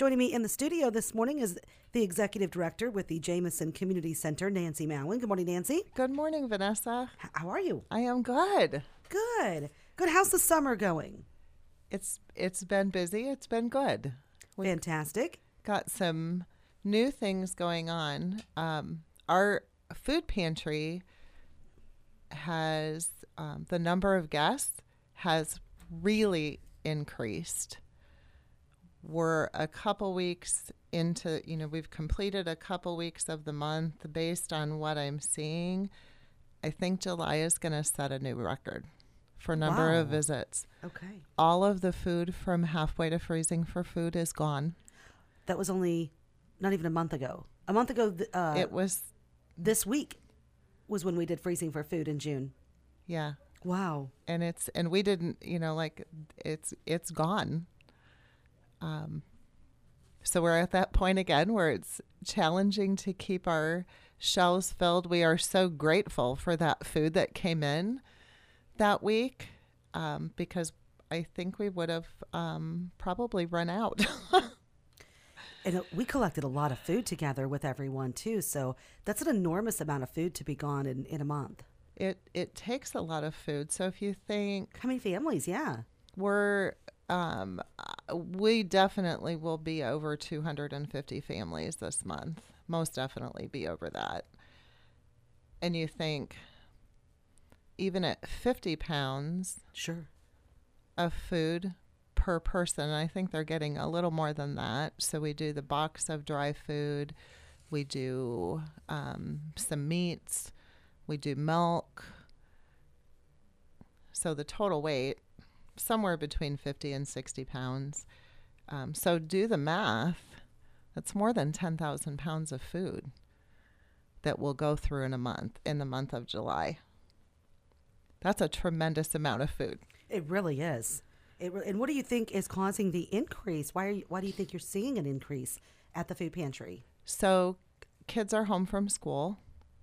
Joining me in the studio this morning is the executive director with the Jamison Community Center, Nancy Mowen. Good morning, Nancy. Good morning, Vanessa. H- How are you? I am good. Good. Good. How's the summer going? It's it's been busy. It's been good. We Fantastic. got some new things going on. Um, our food pantry has um, the number of guests has really increased. We're a couple weeks into, you know, we've completed a couple weeks of the month based on what I'm seeing. I think July is going to set a new record for number of visits. Okay. All of the food from halfway to freezing for food is gone. That was only not even a month ago. A month ago, th- uh, it was, this week was when we did freezing for food in June. yeah. Wow. and it's and we didn't you know like it's it's gone um so we're at that point again where it's challenging to keep our shelves filled we are so grateful for that food that came in that week um, because i think we would have um, probably run out And uh, we collected a lot of food together with everyone too. So that's an enormous amount of food to be gone in, in a month. it it takes a lot of food so if you think How many families? Yeah. we're um, we definitely will be over 250 families this month. Most definitely be over that. And you think even at 50 pounds Sure. of food per person i think they're getting a little more than that. So we do the box of dry food. We do um, some meats. We do milk. So the total weight somewhere between 50 and 60 pounds um, so do the math that's more than 10000 pounds of food that will go through in a month in the month of july that's a tremendous amount of food It really is. It re- and what do you think is causing the increase? Why are you, why do you think you're seeing an increase at the food pantry? So kids are home from school.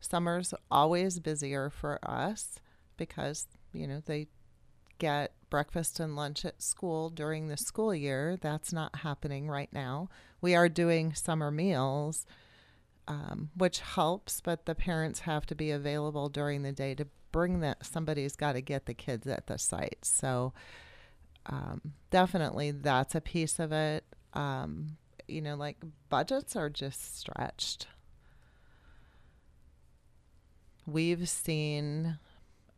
Summer's always busier for us because, you know, they get breakfast and lunch at school during the school year. That's not happening right now. We are doing summer meals, um, which helps, but the parents have to be available during the day to bring that. Somebody's got to get the kids at the site. So um, definitely that's a piece of it. Um, you know, like budgets are just stretched. We've seen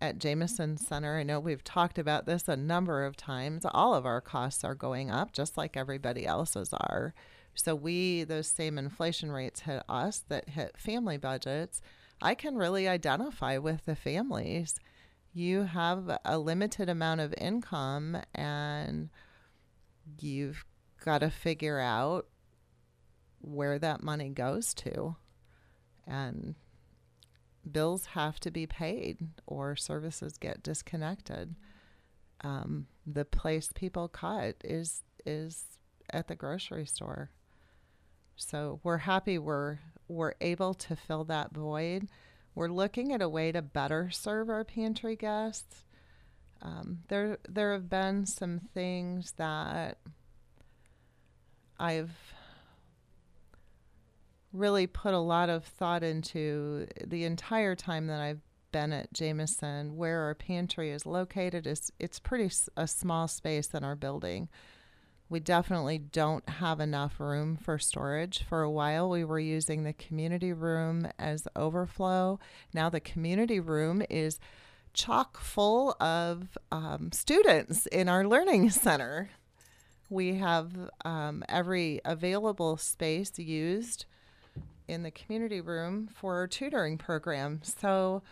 at Jameson Center, I know we've talked about this a number of times. All of our costs are going up, just like everybody else's are. So we, those same inflation rates hit us that hit family budgets. I can really identify with the families. You have a limited amount of income and you've got to figure out where that money goes to. And bills have to be paid or services get disconnected. Um, the place people cut is is at the grocery store. So we're happy we're we're able to fill that void. We're looking at a way to better serve our pantry guests. Um, there there have been some things that I've really put a lot of thought into the entire time that I've been at Jameson. Where our pantry is located is it's pretty s- a small space in our building. We definitely don't have enough room for storage. For a while, we were using the community room as overflow. Now, the community room is chock full of um, students in our learning center. We have um, every available space used in the community room for our tutoring program. So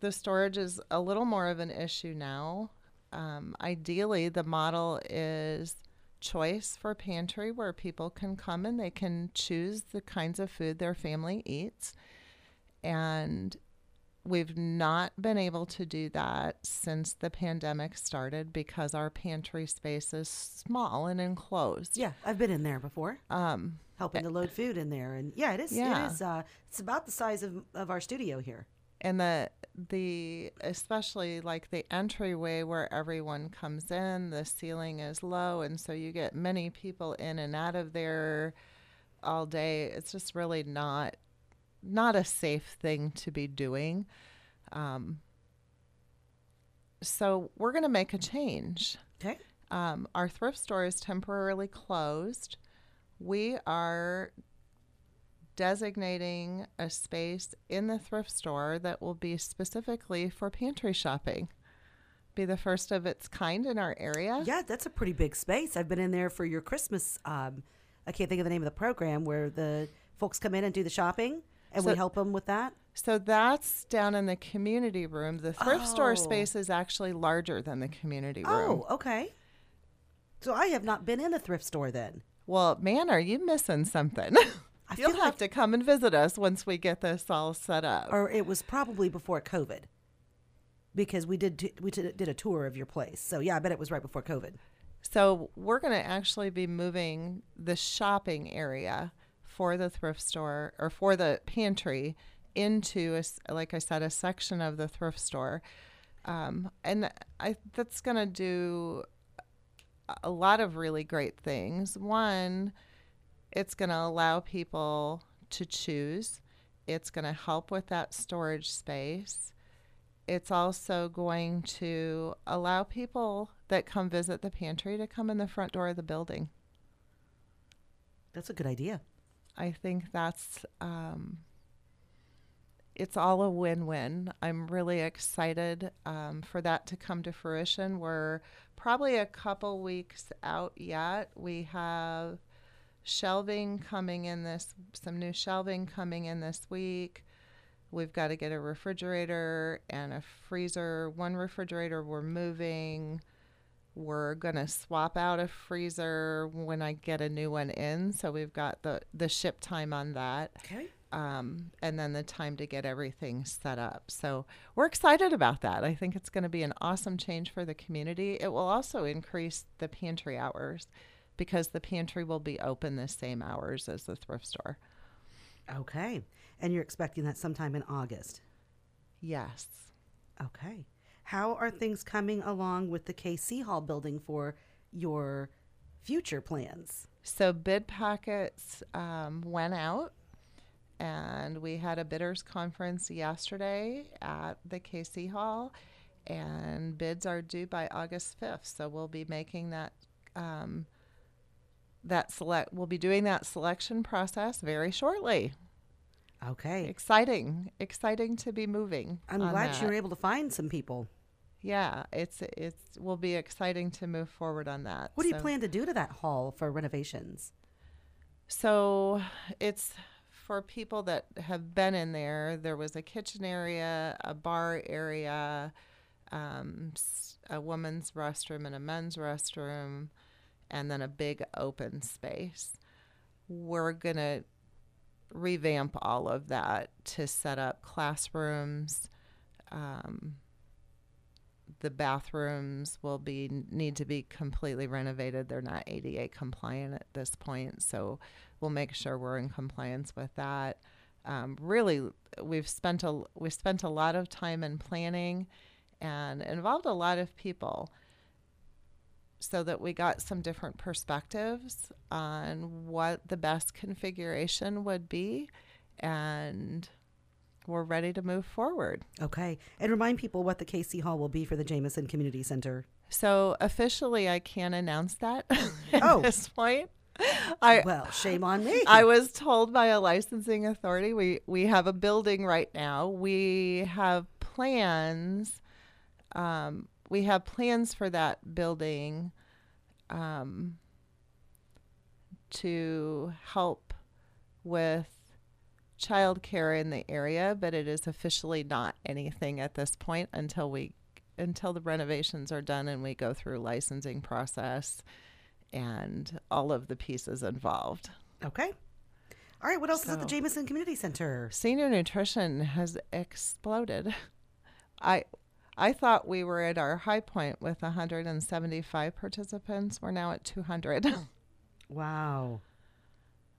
the storage is a little more of an issue now. Um, ideally, the model is choice for pantry where people can come and they can choose the kinds of food their family eats. And we've not been able to do that since the pandemic started because our pantry space is small and enclosed. Yeah, I've been in there before, Um, helping to load food in there, and yeah, it is. Yeah. It is. Uh, it's about the size of of our studio here. and the the especially like the entryway where everyone comes in, the ceiling is low, and so you get many people in and out of there all day. It's just really not not a safe thing to be doing. Um, so we're going to make a change. Okay. Um, our thrift store is temporarily closed. We are designating a space in the thrift store that will be specifically for pantry shopping. Be the first of its kind in our area. Yeah, that's a pretty big space. I've been in there for your Christmas. Um, I can't think of the name of the program where the folks come in and do the shopping, and So- we help them with that. So that's down in the community room. The thrift store Oh. space is actually larger than the community oh, room. Oh, okay. So I have not been in a thrift store then. Well, man, are you missing something? I You'll have like- to come and visit us once we get this all set up. or it was probably before COVID, because we did t- we t- did a tour of your place. So yeah, I bet it was right before COVID. So we're going to actually be moving the shopping area for the thrift store or for the pantry into, a like I said, a section of the thrift store. Um, and I that's going to do a lot of really great things. One, it's going to allow people to choose. It's going to help with that storage space. It's also going to allow people that come visit the pantry to come in the front door of the building. That's a good idea. I think that's um, it's all a win-win. I'm really excited um, for that to come to fruition. We're probably a couple weeks out yet. We have shelving coming in this, some new shelving coming in this week. We've got to get a refrigerator and a freezer. One refrigerator we're moving. We're gonna swap out a freezer when I get a new one in. So we've got the the ship time on that, Okay. um, and then the time to get everything set up. So we're excited about that. I think it's going to be an awesome change for the community. It will also increase the pantry hours because the pantry will be open the same hours as the thrift store. Okay. And you're expecting that sometime in August. Yes. Okay. How are things coming along with the KC Hall building for your future plans? So bid packets um, went out, and we had a bidders conference yesterday at the KC Hall, and bids are due by August fifth. So we'll be making that um, that select. We'll be doing that selection process very shortly. Okay. Exciting, exciting to be moving. I'm glad that. you were able to find some people. Yeah, it's it's will be exciting to move forward on that. What do you plan to do to that hall for renovations? So it's for people that have been in there. There was a kitchen area, a bar area, um, a woman's restroom and a men's restroom, and then a big open space. We're going to revamp all of that to set up classrooms. Um, the bathrooms will be need to be completely renovated. They're not ADA compliant at this point, so we'll make sure we're in compliance with that. Um, really, we've spent a we've spent a lot of time in planning, and involved a lot of people, so that we got some different perspectives on what the best configuration would be, and we're ready to move forward. Okay. And remind people what the KC Hall will be for the Jamison Community Center. So officially, I can't announce that at Oh. this point. I Well, shame on me. I was told by a licensing authority we we have a building right now. We have plans. Um, we have plans for that building um, to help with childcare in the area, but it is officially not anything at this point until we until the renovations are done and we go through licensing process and all of the pieces involved. okay. All right. What else is at the So- Jameson Community Center? Senior nutrition has exploded. I I thought we were at our high point with 175 participants. We're now at 200. Wow.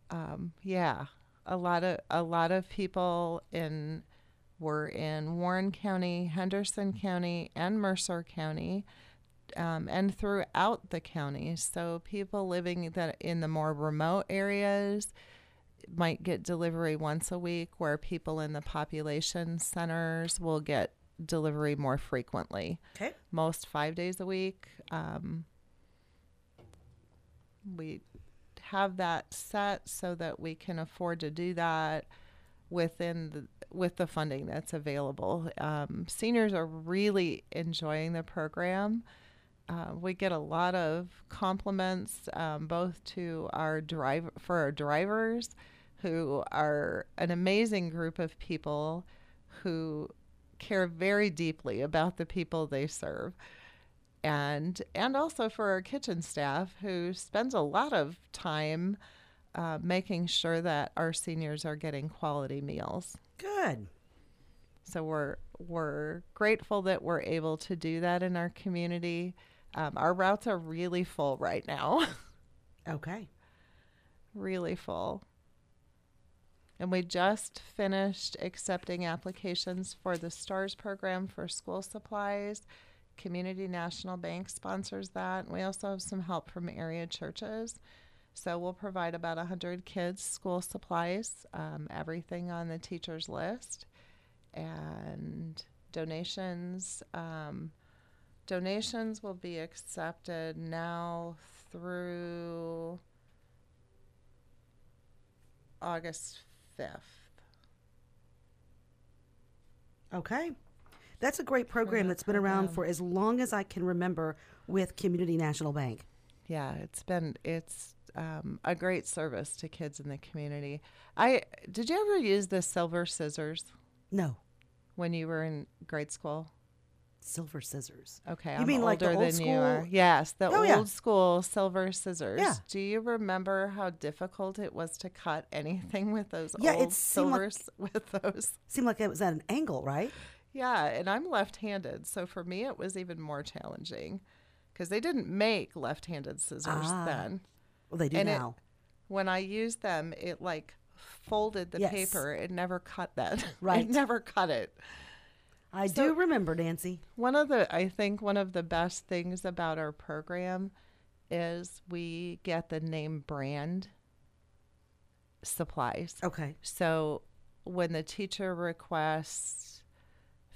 um, yeah, a lot of a lot of people in We're in Warren County, Henderson County, and Mercer County, um, and throughout the county. So people living that in the more remote areas might get delivery once a week, where people in the population centers will get delivery more frequently. Okay. Most five days a week. Um, we have that set so that we can afford to do that within the with the funding that's available. Um, seniors are really enjoying the program. Uh, we get a lot of compliments um, both to our drive for our drivers, who are an amazing group of people who care very deeply about the people they serve and and also for our kitchen staff who spends a lot of time uh, making sure that our seniors are getting quality meals. Good. So we're we're grateful that we're able to do that in our community. Um, our routes are really full right now, Okay. really full. And we just finished accepting applications for the STARS program for school supplies. Community National Bank sponsors that. We also have some help from area churches. So we'll provide about 100 kids school supplies, um, everything on the teacher's list, and donations. Um, donations will be accepted now through August 5th. Okay. That's a great program that that's been around for as long as I can remember with Community National Bank. Yeah, it's been it's um, a great service to kids in the community. I did you ever use the silver scissors No, when you were in grade school? silver scissors. Okay, You I'm mean like the older old than you are. Yes, the Oh, old yeah. school silver scissors. Yeah. Do you remember how difficult it was to cut anything with those Yeah, it old seemed like- with those? Seemed like it was at an angle, right? Yeah, and I'm left-handed, so for me it was even more challenging because they didn't make left-handed scissors Ah, then. Well, they do And it- now. when I used them, it like folded the Yes. paper. It never cut that. Right. It never cut it. I so- do remember, Nancy. One of the I think one of the best things about our program is we get the name brand supplies. Okay. So when the teacher requests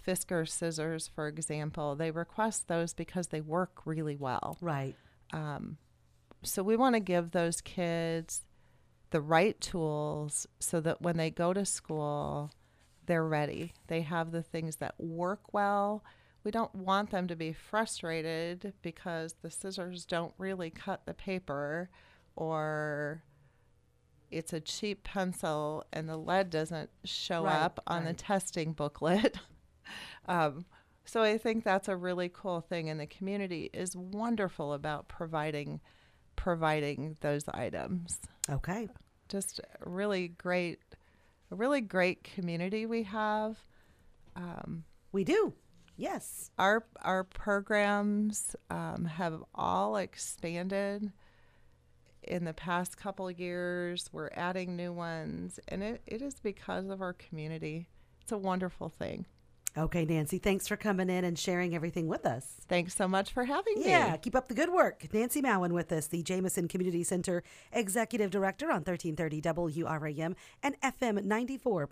Fiskars scissors, for example, they request those because they work really well. Right. Um, so we want to give those kids the right tools so that when they go to school, they're ready. They have the things that work well. We don't want them to be frustrated because the scissors don't really cut the paper or it's a cheap pencil and the lead doesn't show Right, up on the testing booklet. um, so I think that's a really cool thing, and the community is wonderful about providing providing those items. Okay. Just a really great, a really great community we have. Um, We do. Yes. our our programs um, have all expanded in the past couple years. We're adding new ones, and it, it is because of our community. It's a wonderful thing. Okay, Nancy. Thanks for coming in and sharing everything with us. Thanks so much for having me. Yeah, keep up the good work. Nancy Mowen with us, the Jamison Community Center Executive Director on 1330 WRAM and FM 94.